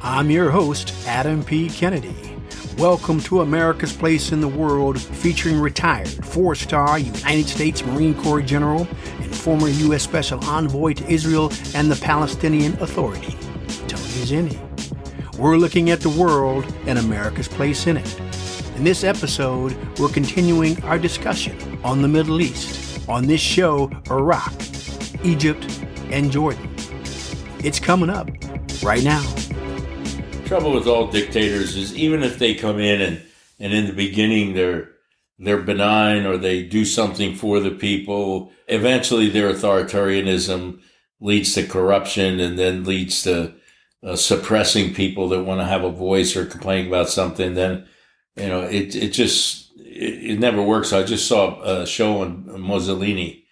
I'm your host, Adam P. Kennedy. Welcome to America's Place in the World, featuring retired four star United States Marine Corps General and former U.S. Special Envoy to Israel and the Palestinian Authority, Tony Zinni. We're looking at the world and America's place in it. In this episode, we're continuing our discussion on the Middle East. On this show, Iraq, Egypt, and Jordan. It's coming up right now. Trouble with all dictators is even if they come in and, and in the beginning they're they're benign or they do something for the people, eventually their authoritarianism leads to corruption and then leads to uh, suppressing people that want to have a voice or complain about something. Then, you know, it, it just, it, it never works. I just saw a show on Mussolini.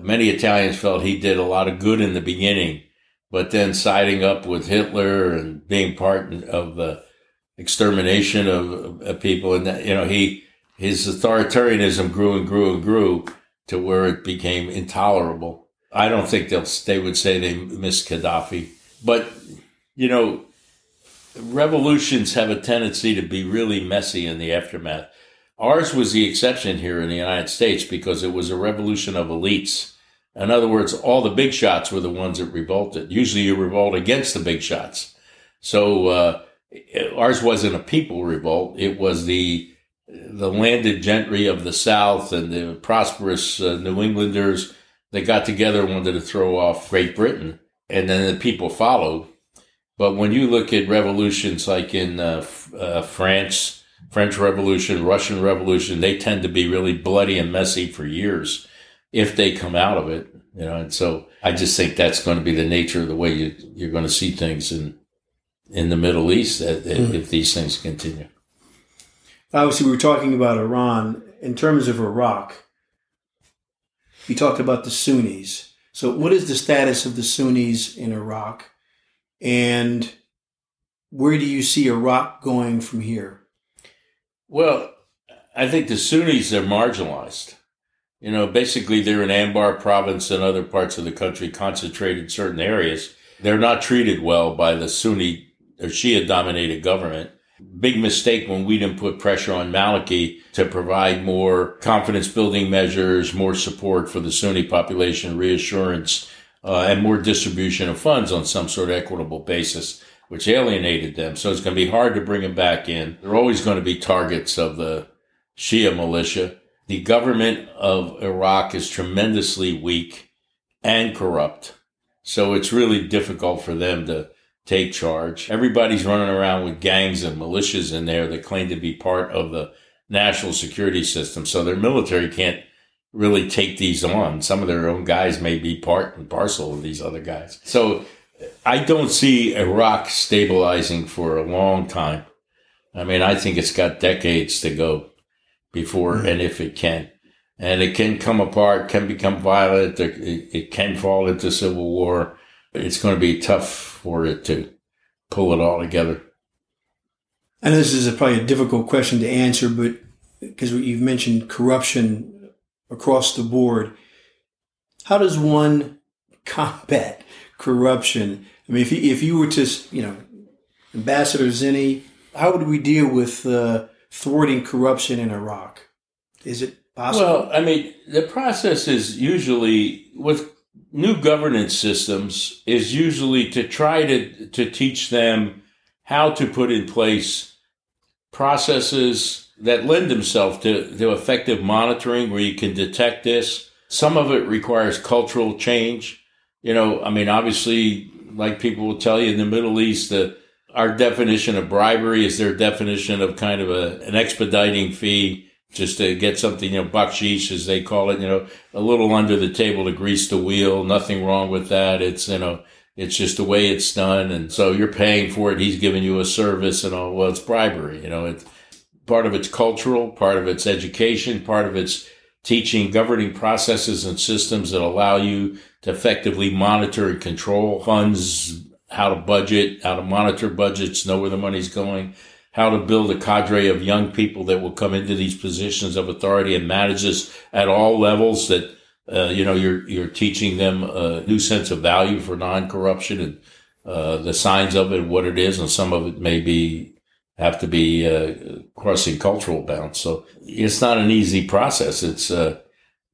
Many Italians felt he did a lot of good in the beginning but then siding up with Hitler and being part of the extermination of, of people. And that, you know, he, his authoritarianism grew and grew and grew to where it became intolerable. I don't think they'll, they would say they miss Gaddafi, but you know, revolutions have a tendency to be really messy in the aftermath. Ours was the exception here in the United States because it was a revolution of elites in other words, all the big shots were the ones that revolted. Usually you revolt against the big shots. So, uh, ours wasn't a people revolt. It was the, the landed gentry of the South and the prosperous uh, New Englanders that got together and wanted to throw off Great Britain. And then the people followed. But when you look at revolutions like in uh, uh France, French Revolution, Russian Revolution, they tend to be really bloody and messy for years if they come out of it, you know. And so I just think that's going to be the nature of the way you, you're going to see things in in the Middle East mm. if these things continue. Obviously, we were talking about Iran in terms of Iraq. We talked about the Sunnis. So, what is the status of the Sunnis in Iraq, and where do you see Iraq going from here? Well, I think the Sunnis are marginalized. You know, basically they're in Anbar province and other parts of the country, concentrated in certain areas. They're not treated well by the Sunni or Shia dominated government. Big mistake when we didn't put pressure on Maliki to provide more confidence building measures, more support for the Sunni population, reassurance, uh, and more distribution of funds on some sort of equitable basis, which alienated them. So it's going to be hard to bring them back in. They're always going to be targets of the Shia militia the government of Iraq is tremendously weak and corrupt. So it's really difficult for them to take charge. Everybody's running around with gangs and militias in there that claim to be part of the national security system. So their military can't really take these on. Some of their own guys may be part and parcel of these other guys. So I don't see Iraq stabilizing for a long time. I mean, I think it's got decades to go before mm-hmm. and if it can. And it can come apart, can become violent, it, can fall into civil war. It's going to be tough for it to pull it all together. I know this is a, probably a difficult question to answer, but because you've mentioned corruption across the board, how does one combat corruption? I mean, if you, if you were to, you know, Ambassador Zinni, how would we deal with uh, thwarting corruption in Iraq? Is it possible? Well, I mean, the process is usually with new governance systems is usually to try to to teach them how to put in place processes that lend themselves to, to effective monitoring where you can detect this. Some of it requires cultural change. You know, I mean, obviously, like people will tell you in the Middle East, the our definition of bribery is their definition of kind of a, an expediting fee just to get something, you know, bakshish as they call it, you know, a little under the table to grease the wheel. Nothing wrong with that. It's, you know, it's just the way it's done. And so you're paying for it. He's giving you a service and all. Well, it's bribery. You know, it's part of it's cultural, part of it's education, part of it's teaching governing processes and systems that allow you to effectively monitor and control funds how to budget, how to monitor budgets, know where the money's going, how to build a cadre of young people that will come into these positions of authority and manage this at all levels that uh, you know you're you're teaching them a new sense of value for non-corruption and uh, the signs of it, what it is, and some of it may be have to be uh, crossing cultural bounds. So it's not an easy process. It's uh,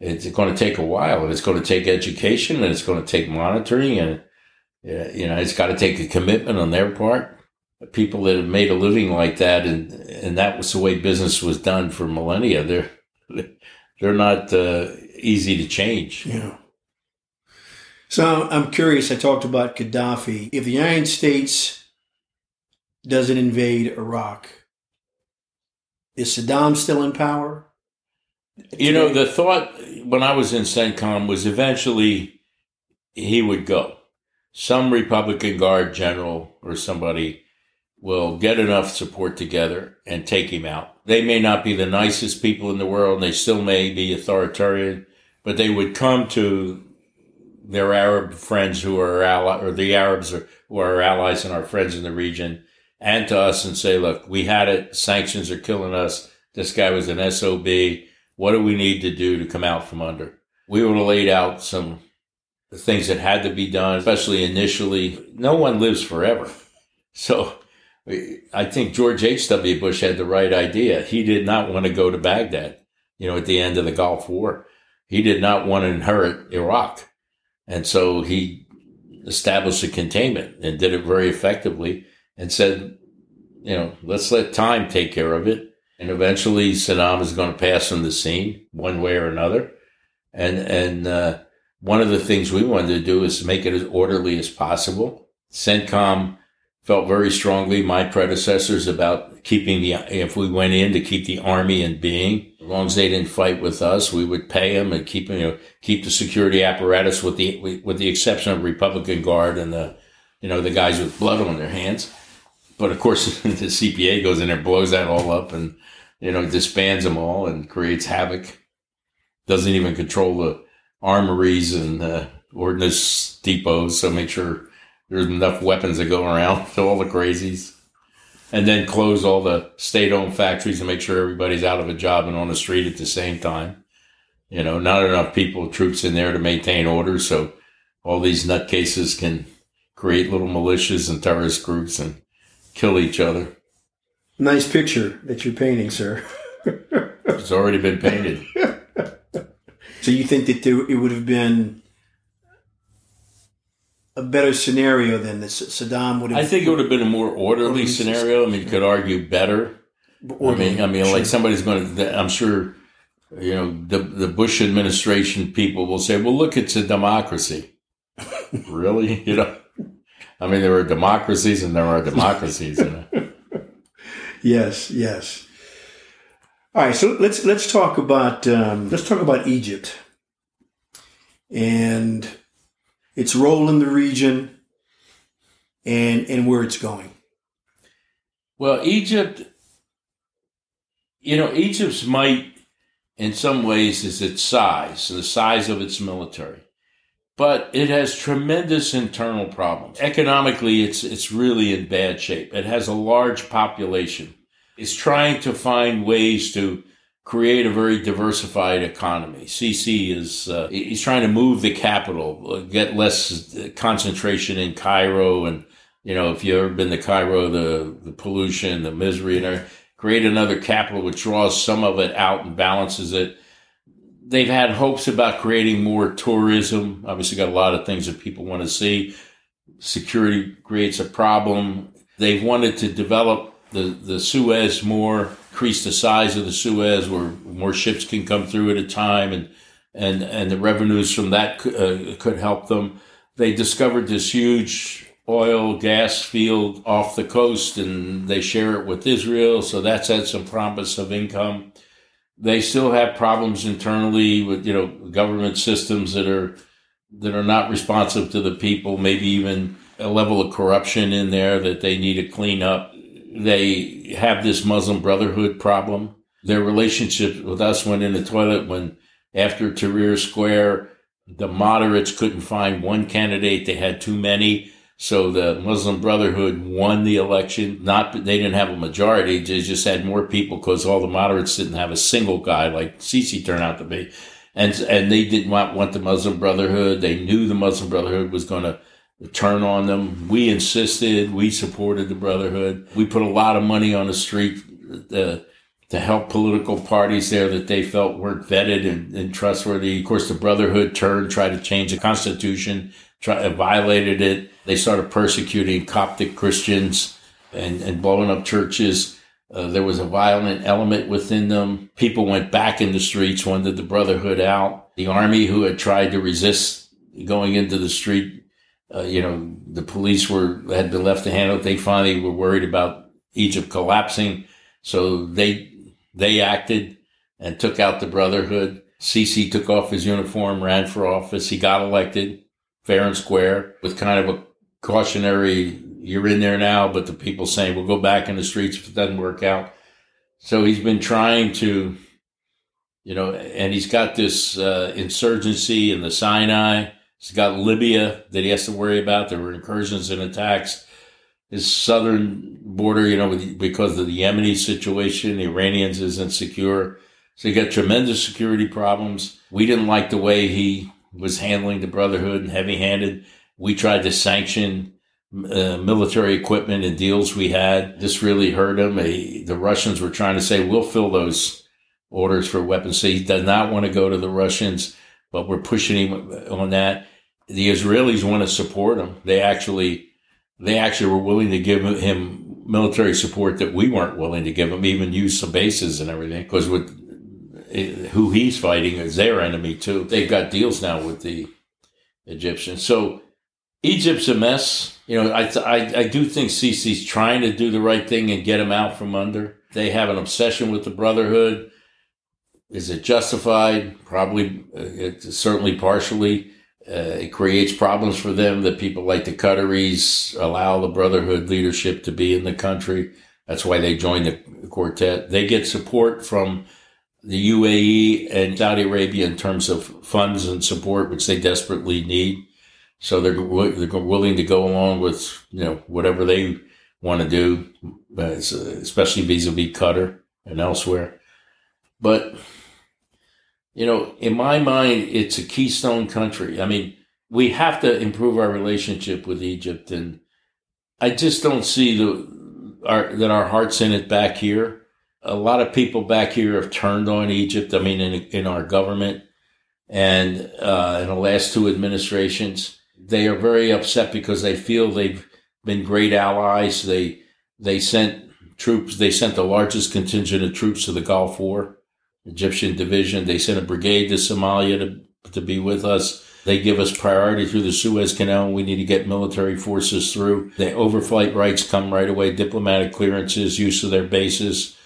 it's going to take a while, and it's going to take education, and it's going to take monitoring, and you know, it's got to take a commitment on their part. People that have made a living like that, and and that was the way business was done for millennia. They're they're not uh, easy to change. Yeah. So I'm curious. I talked about Gaddafi. If the United States doesn't invade Iraq, is Saddam still in power? You know, the thought when I was in CENTCOM was eventually he would go. Some Republican Guard general or somebody will get enough support together and take him out. They may not be the nicest people in the world, and they still may be authoritarian, but they would come to their Arab friends who are ally, or the Arabs are, who are our allies and our friends in the region, and to us and say, "Look, we had it. Sanctions are killing us. This guy was an SOB what do we need to do to come out from under? We would have laid out some things that had to be done, especially initially. No one lives forever. So I think George H.W. Bush had the right idea. He did not want to go to Baghdad, you know, at the end of the Gulf War. He did not want to inherit Iraq. And so he established a containment and did it very effectively and said, you know, let's let time take care of it. And eventually Saddam is going to pass from the scene one way or another. And, and, uh, one of the things we wanted to do is make it as orderly as possible. CENTCOM felt very strongly, my predecessors, about keeping the, if we went in to keep the army in being, as long as they didn't fight with us, we would pay them and keep, you know, keep the security apparatus with the, with the exception of Republican Guard and the, you know, the guys with blood on their hands. But of course, the CPA goes in there, blows that all up, and you know disbands them all and creates havoc. Doesn't even control the armories and uh, ordnance depots, so make sure there's enough weapons that go around to all the crazies. And then close all the state-owned factories and make sure everybody's out of a job and on the street at the same time. You know, not enough people, troops in there to maintain order, so all these nutcases can create little militias and terrorist groups and kill each other. Nice picture that you're painting, sir. it's already been painted. so you think that there, it would have been a better scenario than that Saddam would have? I think it would have been a more orderly scenario. I mean, you could argue better. I mean, I mean, sure. like somebody's going to. I'm sure, you know, the the Bush administration people will say, "Well, look, it's a democracy." really, you know. I mean, there are democracies and there are democracies. You know? yes, yes. All right, so let's let's talk about um, let's talk about Egypt and its role in the region and and where it's going. Well, Egypt, you know, Egypt's might in some ways is its size, the size of its military but it has tremendous internal problems. Economically, it's, it's really in bad shape. It has a large population. It's trying to find ways to create a very diversified economy. Sisi is, uh, he's trying to move the capital, uh, get less concentration in Cairo. And, you know, if you've ever been to Cairo, the, the pollution, the misery, and create another capital which draws some of it out and balances it they've had hopes about creating more tourism. Obviously, got a lot of things that people want to see. Security creates a problem. They've wanted to develop the, the Suez more, increase the size of the Suez where more ships can come through at a time and, and, and the revenues from that could, uh, could help them. They discovered this huge oil gas field off the coast and they share it with Israel. So that's had some promise of income they still have problems internally with you know government systems that are that are not responsive to the people. Maybe even a level of corruption in there that they need to clean up. They have this Muslim Brotherhood problem. Their relationship with us went in the toilet when after Tahrir Square, the moderates couldn't find one candidate. They had too many. So the Muslim Brotherhood won the election. Not they didn't have a majority; they just had more people because all the moderates didn't have a single guy like Sisi turned out to be, and and they didn't want, want the Muslim Brotherhood. They knew the Muslim Brotherhood was going to turn on them. We insisted. We supported the Brotherhood. We put a lot of money on the street uh, to help political parties there that they felt weren't vetted and, and, trustworthy. Of course, the Brotherhood turned, tried to change the Constitution, tried, violated it. They started persecuting Coptic Christians and, and blowing up churches. Uh, there was a violent element within them. People went back in the streets, wanted the Brotherhood out. The army, who had tried to resist going into the street, uh, you know, the police were had been left to handle it. They finally were worried about Egypt collapsing, so they they acted and took out the Brotherhood. Sisi took off his uniform, ran for office. He got elected fair and square with kind of a cautionary, you're in there now, but the people saying, we'll go back in the streets if it doesn't work out. So he's been trying to, you know, and he's got this uh, insurgency in the Sinai. He's got Libya that he has to worry about. There were incursions and attacks. His southern border, you know, because of the Yemeni situation, the Iranians is insecure. So you got tremendous security problems. We didn't like the way he was handling the Brotherhood and heavy handed. We tried to sanction uh, military equipment and deals we had. This really hurt him. He, the Russians were trying to say, we'll fill those orders for weapons. So he does not want to go to the Russians, but we're pushing him on that. The Israelis want to support him. They actually, they actually were willing to give him military support that we weren't willing to give him, even use some bases and everything. Because with who he's fighting is their enemy too. They've got deals now with the Egyptians. So Egypt's a mess. You know, I, I, I do think Sisi's trying to do the right thing and get him out from under. They have an obsession with the Brotherhood. Is it justified? Probably, uh, certainly partially. Uh, it creates problems for them that people like the Qataris allow the Brotherhood leadership to be in the country. That's why they joined the quartet. They get support from the UAE and Saudi Arabia in terms of funds and support, which they desperately need. So they're they're willing to go along with you know whatever they want to do, especially vis-a-vis Qatar and elsewhere. But you know, in my mind, it's a keystone country. I mean, we have to improve our relationship with Egypt, and I just don't see the our, that our heart's in it back here a lot of people back here have turned on Egypt. I mean, in, in our government and uh, in the last two administrations, they are very upset because they feel they've been great allies. They they sent troops. They sent the largest contingent of troops to the Gulf War, Egyptian division. They sent a brigade to Somalia to to be with us. They give us priority through the Suez Canal. We need to get military forces through. The overflight rights come right away, diplomatic clearances, use of their bases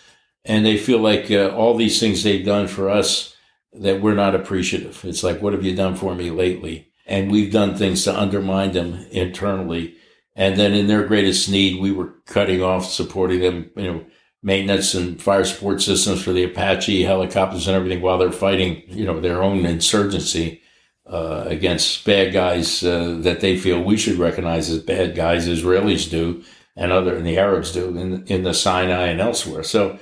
and they feel like uh, all these things they've done for us that we're not appreciative. It's like, what have you done for me lately? And we've done things to undermine them internally. And then in their greatest need, we were cutting off supporting them, you know, maintenance and fire support systems for the Apache helicopters and everything while they're fighting, you know, their own insurgency uh, against bad guys uh, that they feel we should recognize as bad guys, Israelis do, and other and the Arabs do in in the Sinai and elsewhere. So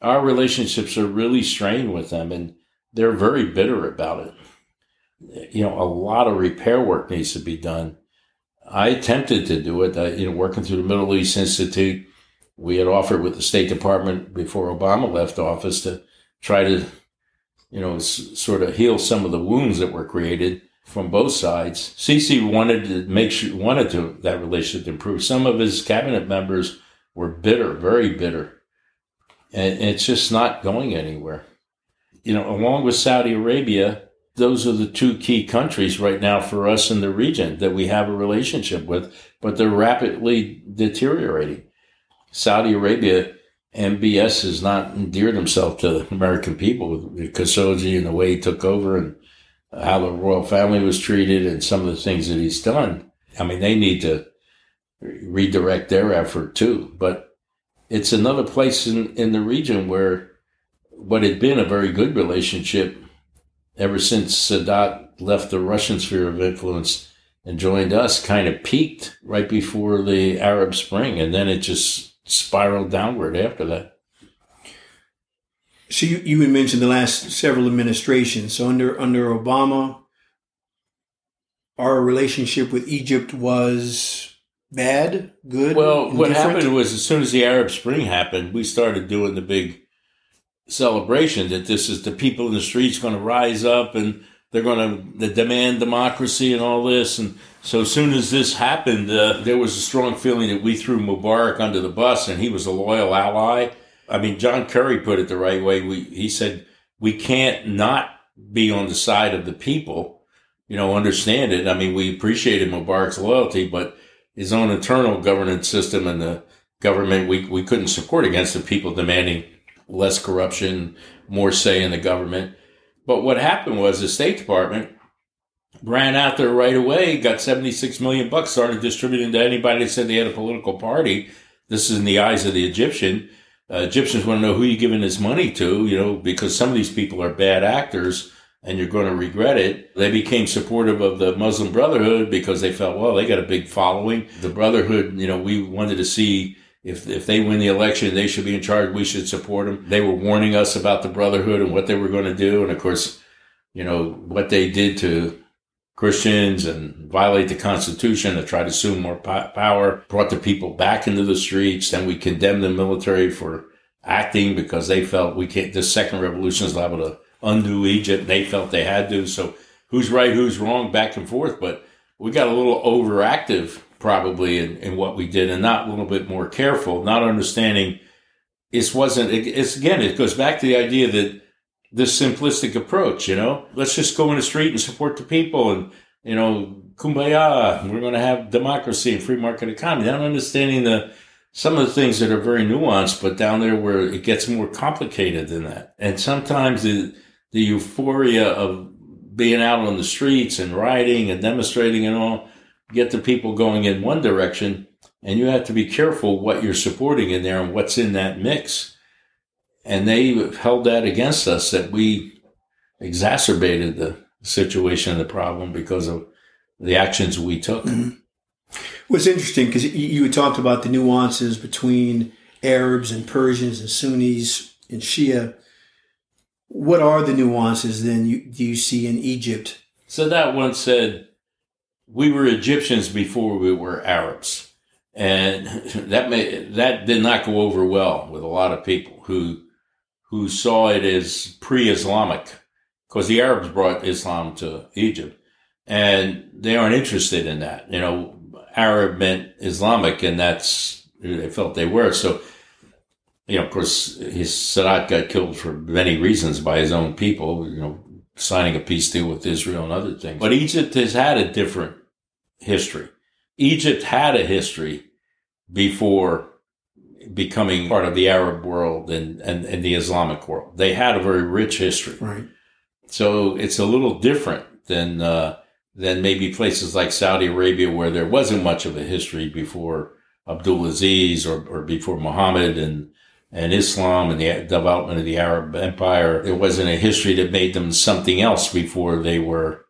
our relationships are really strained with them and they're very bitter about it. You know, a lot of repair work needs to be done. I attempted to do it, uh, you know, working through the Middle East Institute. We had offered with the State Department before Obama left office to try to, you know, s- sort of heal some of the wounds that were created from both sides. Sisi wanted to make sure, wanted to, that relationship to improve. Some of his cabinet members were bitter, very bitter and it's just not going anywhere. You know, along with Saudi Arabia, those are the two key countries right now for us in the region that we have a relationship with, but they're rapidly deteriorating. Saudi Arabia, MBS has not endeared himself to the American people with Khashoggi and the way he took over and how the royal family was treated and some of the things that he's done. I mean, they need to redirect their effort too. But it's another place in, in the region where what had been a very good relationship ever since Sadat left the Russian sphere of influence and joined us kind of peaked right before the Arab Spring, and then it just spiraled downward after that. So you, you had mentioned the last several administrations. So under under Obama, our relationship with Egypt was bad, good? Well, what indifferent? happened was as soon as the Arab Spring happened, we started doing the big celebration that this is the people in the streets going to rise up and they're going to demand democracy and all this. And so soon as this happened, uh, there was a strong feeling that we threw Mubarak under the bus and he was a loyal ally. I mean, John Kerry put it the right way. We, he said, we can't not be on the side of the people, you know, understand it. I mean, we appreciated Mubarak's loyalty, but his own internal governance system and the government, we, we couldn't support against the people demanding less corruption, more say in the government. But what happened was the State Department ran out there right away, got 76 million bucks, started distributing to anybody that said they had a political party. This is in the eyes of the Egyptian. Uh, Egyptians want to know who you're giving this money to, you know, because some of these people are bad actors and you're going to regret it. They became supportive of the Muslim Brotherhood because they felt, well, they got a big following. The Brotherhood, you know, we wanted to see if, if they win the election, they should be in charge. We should support them. They were warning us about the Brotherhood and what they were going to do. And of course, you know, what they did to Christians and violate the Constitution to try to assume more power, brought the people back into the streets. Then we condemned the military for acting because they felt we can't, this second revolution is liable to undo Egypt. They felt they had to. So who's right, who's wrong, back and forth. But we got a little overactive probably in, in what we did and not a little bit more careful, not understanding it wasn't, it's again, it goes back to the idea that this simplistic approach, you know, let's just go in the street and support the people and, you know, kumbaya, we're going to have democracy and free market economy. Not understanding the, some of the things that are very nuanced, but down there where it gets more complicated than that. And sometimes the, the euphoria of being out on the streets and rioting and demonstrating and all get the people going in one direction. And you have to be careful what you're supporting in there and what's in that mix and they held that against us that we exacerbated the situation and the problem because of the actions we took. Mm-hmm. Well, interesting because you talked about the nuances between Arabs and Persians and Sunnis and Shia. What are the nuances then you, do you see in Egypt? So that one said, "We were Egyptians before we were Arabs," and that may, that did not go over well with a lot of people who who saw it as pre-Islamic because the Arabs brought Islam to Egypt and they aren't interested in that. You know, Arab meant Islamic and that's they felt they were. So, you know, of course, his Sadat got killed for many reasons by his own people, you know, signing a peace deal with Israel and other things. But Egypt has had a different history. Egypt had a history before becoming part of the Arab world and, and, and the Islamic world. They had a very rich history. Right. So it's a little different than, uh, than maybe places like Saudi Arabia where there wasn't much of a history before Abdulaziz or, or before Muhammad and, and Islam and the development of the Arab empire. There wasn't a history that made them something else before they were,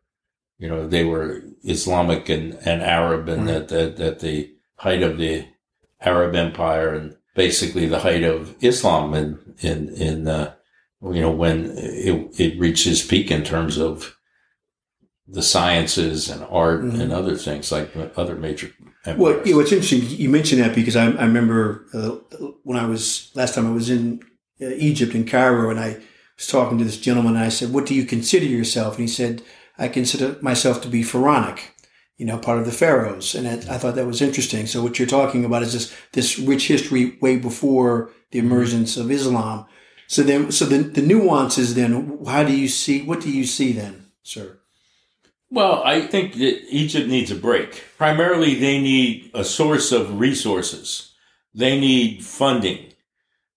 you know, they were Islamic and, and Arab and right. that, that, the height of the Arab empire and basically the height of Islam in in in uh, you know when it it reached its peak in terms of the sciences and art mm-hmm. and other things like other major. Empires. Well, you know, it's interesting you mentioned that because I, I remember uh, when I was last time I was in uh, Egypt in Cairo and I was talking to this gentleman and I said, "What do you consider yourself?" And he said, "I consider myself to be pharaonic." You know, part of the pharaohs. And I thought that was interesting. So what you're talking about is this, this rich history way before the emergence of Islam. So then, so the, the nuances then, how do you see, what do you see then, sir? Well, I think that Egypt needs a break. Primarily, they need a source of resources. They need funding.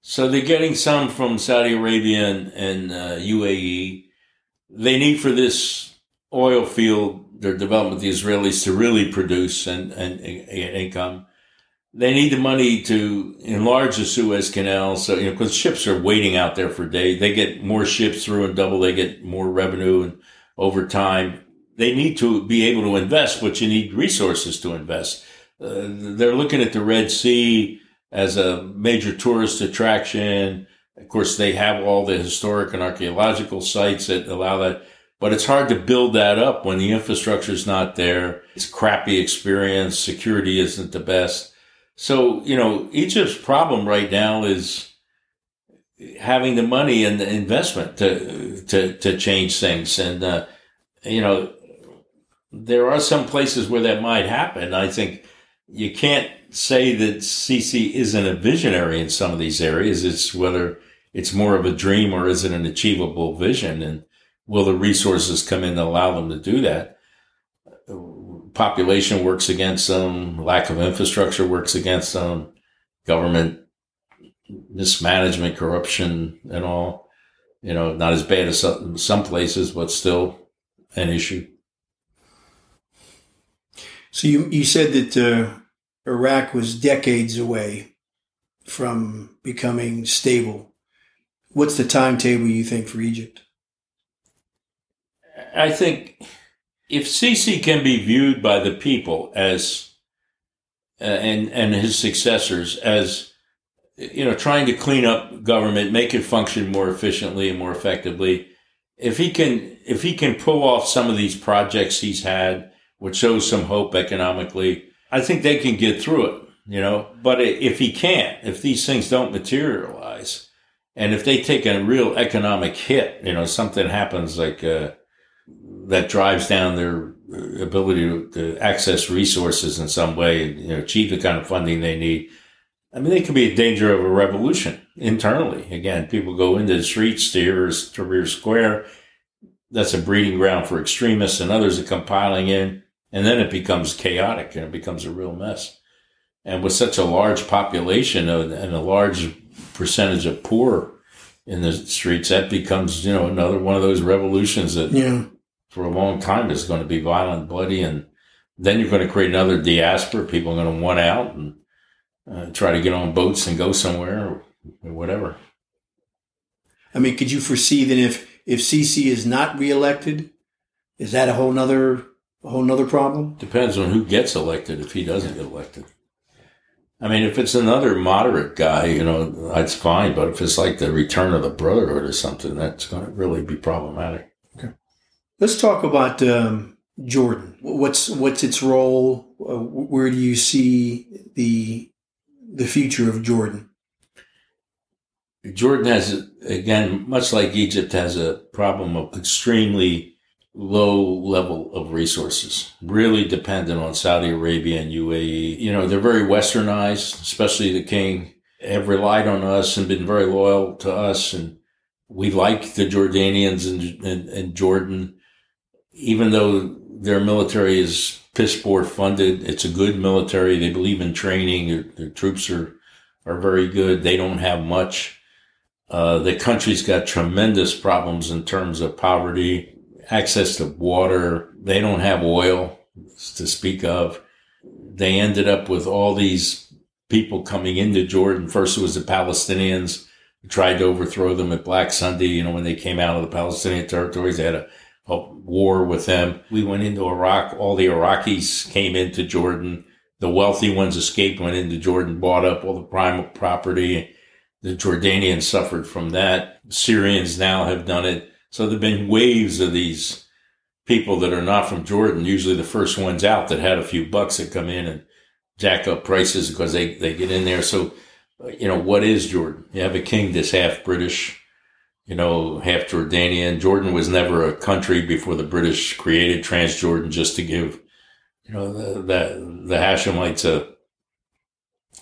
So they're getting some from Saudi Arabia and, and uh, UAE. They need for this oil field their development, the Israelis, to really produce and, and, and income. They need the money to enlarge the Suez Canal. So, you know, because ships are waiting out there for days. They get more ships through and double. They get more revenue and over time. They need to be able to invest, but you need resources to invest. Uh, they're looking at the Red Sea as a major tourist attraction. Of course, they have all the historic and archaeological sites that allow that but it's hard to build that up when the infrastructure is not there. It's crappy experience. Security isn't the best. So, you know, Egypt's problem right now is having the money and the investment to, to, to change things. And, uh, you know, there are some places where that might happen. I think you can't say that Sisi isn't a visionary in some of these areas. It's whether it's more of a dream or is it an achievable vision? And will the resources come in to allow them to do that? Population works against them. Lack of infrastructure works against them. Government mismanagement, corruption, and all. You know, not as bad as some, places, but still an issue. So you you said that uh, Iraq was decades away from becoming stable. What's the timetable you think for Egypt? I think if Sisi can be viewed by the people as uh, and and his successors as you know trying to clean up government, make it function more efficiently and more effectively. If he can if he can pull off some of these projects he's had, which shows some hope economically, I think they can get through it. You know, but if he can't, if these things don't materialize, and if they take a real economic hit, you know, something happens like uh, that drives down their uh, ability to, to, access resources in some way, you know, achieve the kind of funding they need. I mean, they could be a danger of a revolution internally. Again, people go into the streets, Tahrir, Tahrir Square. That's a breeding ground for extremists and others that come piling in. And then it becomes chaotic and it becomes a real mess. And with such a large population and a large percentage of poor in the streets, that becomes, you know, another one of those revolutions that yeah for a long time is going to be violent, bloody, and then you're going to create another diaspora. People are going to want out and uh, try to get on boats and go somewhere or, whatever. I mean, could you foresee that if if Sisi is not reelected, is that a whole nother a whole nother problem? Depends on who gets elected. If he doesn't get elected, I mean, if it's another moderate guy, you know, that's fine. But if it's like the return of the Brotherhood or something, that's going to really be problematic. Let's talk about um, Jordan. What's what's its role? Uh, where do you see the the future of Jordan? Jordan has again, much like Egypt, has a problem of extremely low level of resources. Really dependent on Saudi Arabia and UAE. You know, they're very westernized, especially the king. Have relied on us and been very loyal to us, and we like the Jordanians and, and, and Jordan even though their military is piss poor funded, it's a good military. They believe in training. Their, their troops are are very good. They don't have much. Uh, the country's got tremendous problems in terms of poverty, access to water. They don't have oil to speak of. They ended up with all these people coming into Jordan. First, it was the Palestinians who tried to overthrow them at Black Sunday. You know, when they came out of the Palestinian territories, they had a a war with them. We went into Iraq. All the Iraqis came into Jordan. The wealthy ones escaped, went into Jordan, bought up all the prime property. The Jordanians suffered from that. Syrians now have done it. So there have been waves of these people that are not from Jordan, usually the first ones out that had a few bucks that come in and jack up prices because they, they get in there. So, you know, what is Jordan? You have a king that's half British, you know, half Jordanian. Jordan was never a country before the British created Transjordan just to give, you know, the, the, the Hashemites a,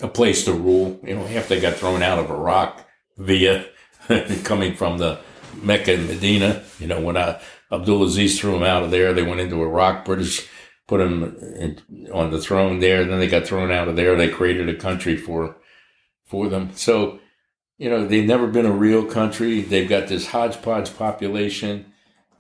a place to rule. You know, half they got thrown out of Iraq via coming from the Mecca and Medina. You know, when uh, Abdulaziz threw them out of there, they went into Iraq. British put them in, on the throne there. Then they got thrown out of there. They created a country for, for them. So, you know, they've never been a real country. They've got this hodgepodge population,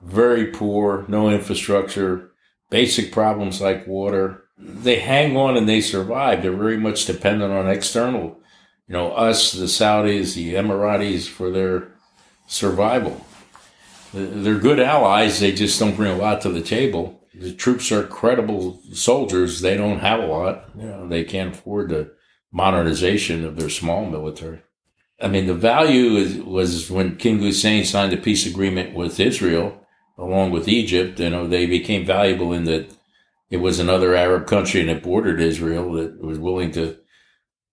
very poor, no infrastructure, basic problems like water. They hang on and they survive. They're very much dependent on external, you know, us, the Saudis, the Emiratis for their survival. They're good allies. They just don't bring a lot to the table. The troops are credible soldiers. They don't have a lot. You know, they can't afford the modernization of their small military. I mean, the value is, was when King Hussein signed a peace agreement with Israel, along with Egypt. You know, they became valuable in that it was another Arab country and it bordered Israel that was willing to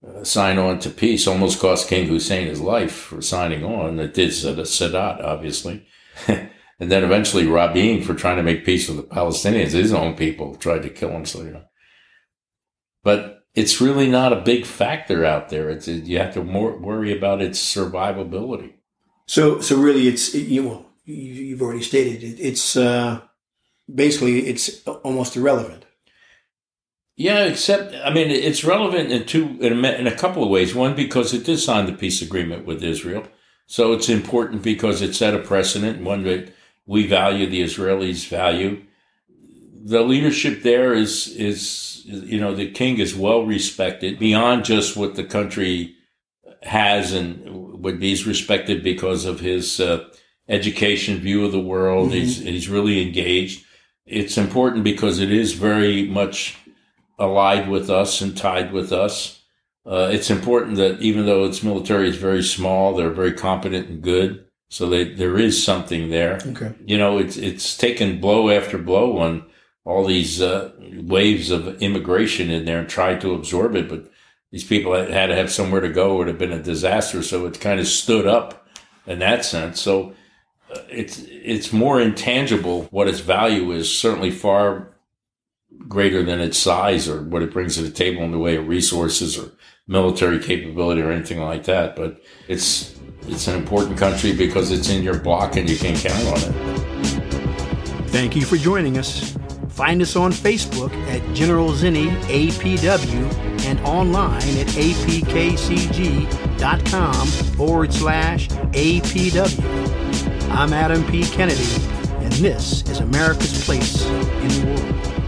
uh, sign on to peace. Almost cost King Hussein his life for signing on. It did Sadat, obviously. and then eventually Rabin for trying to make peace with the Palestinians. His own people tried to kill him. So, you know. But it's really not a big factor out there. It's you have to more worry about its survivability. So, so really, it's you. Well, you've already stated it. It's uh, basically it's almost irrelevant. Yeah, except I mean, it's relevant in two in a, in a couple of ways. One, because it did sign the peace agreement with Israel, so it's important because it set a precedent. One that we value, the Israelis value. The leadership there is is you know the king is well respected beyond just what the country has and would be respected because of his uh, education view of the world. Mm-hmm. He's he's really engaged. It's important because it is very much allied with us and tied with us. Uh, it's important that even though its military is very small, they're very competent and good. So they, there is something there. Okay. You know, it's it's taken blow after blow on all these uh, waves of immigration in there and tried to absorb it, but these people had, to have somewhere to go. It would have been a disaster. So it kind of stood up in that sense. So uh, it's it's more intangible. What its value is certainly far greater than its size or what it brings to the table in the way of resources or military capability or anything like that. But it's it's an important country because it's in your block and you can count on it. Thank you for joining us. Find us on Facebook at General Zinni APW and online at apkcg.com forward slash APW. I'm Adam P. Kennedy, and this is America's Place in the World.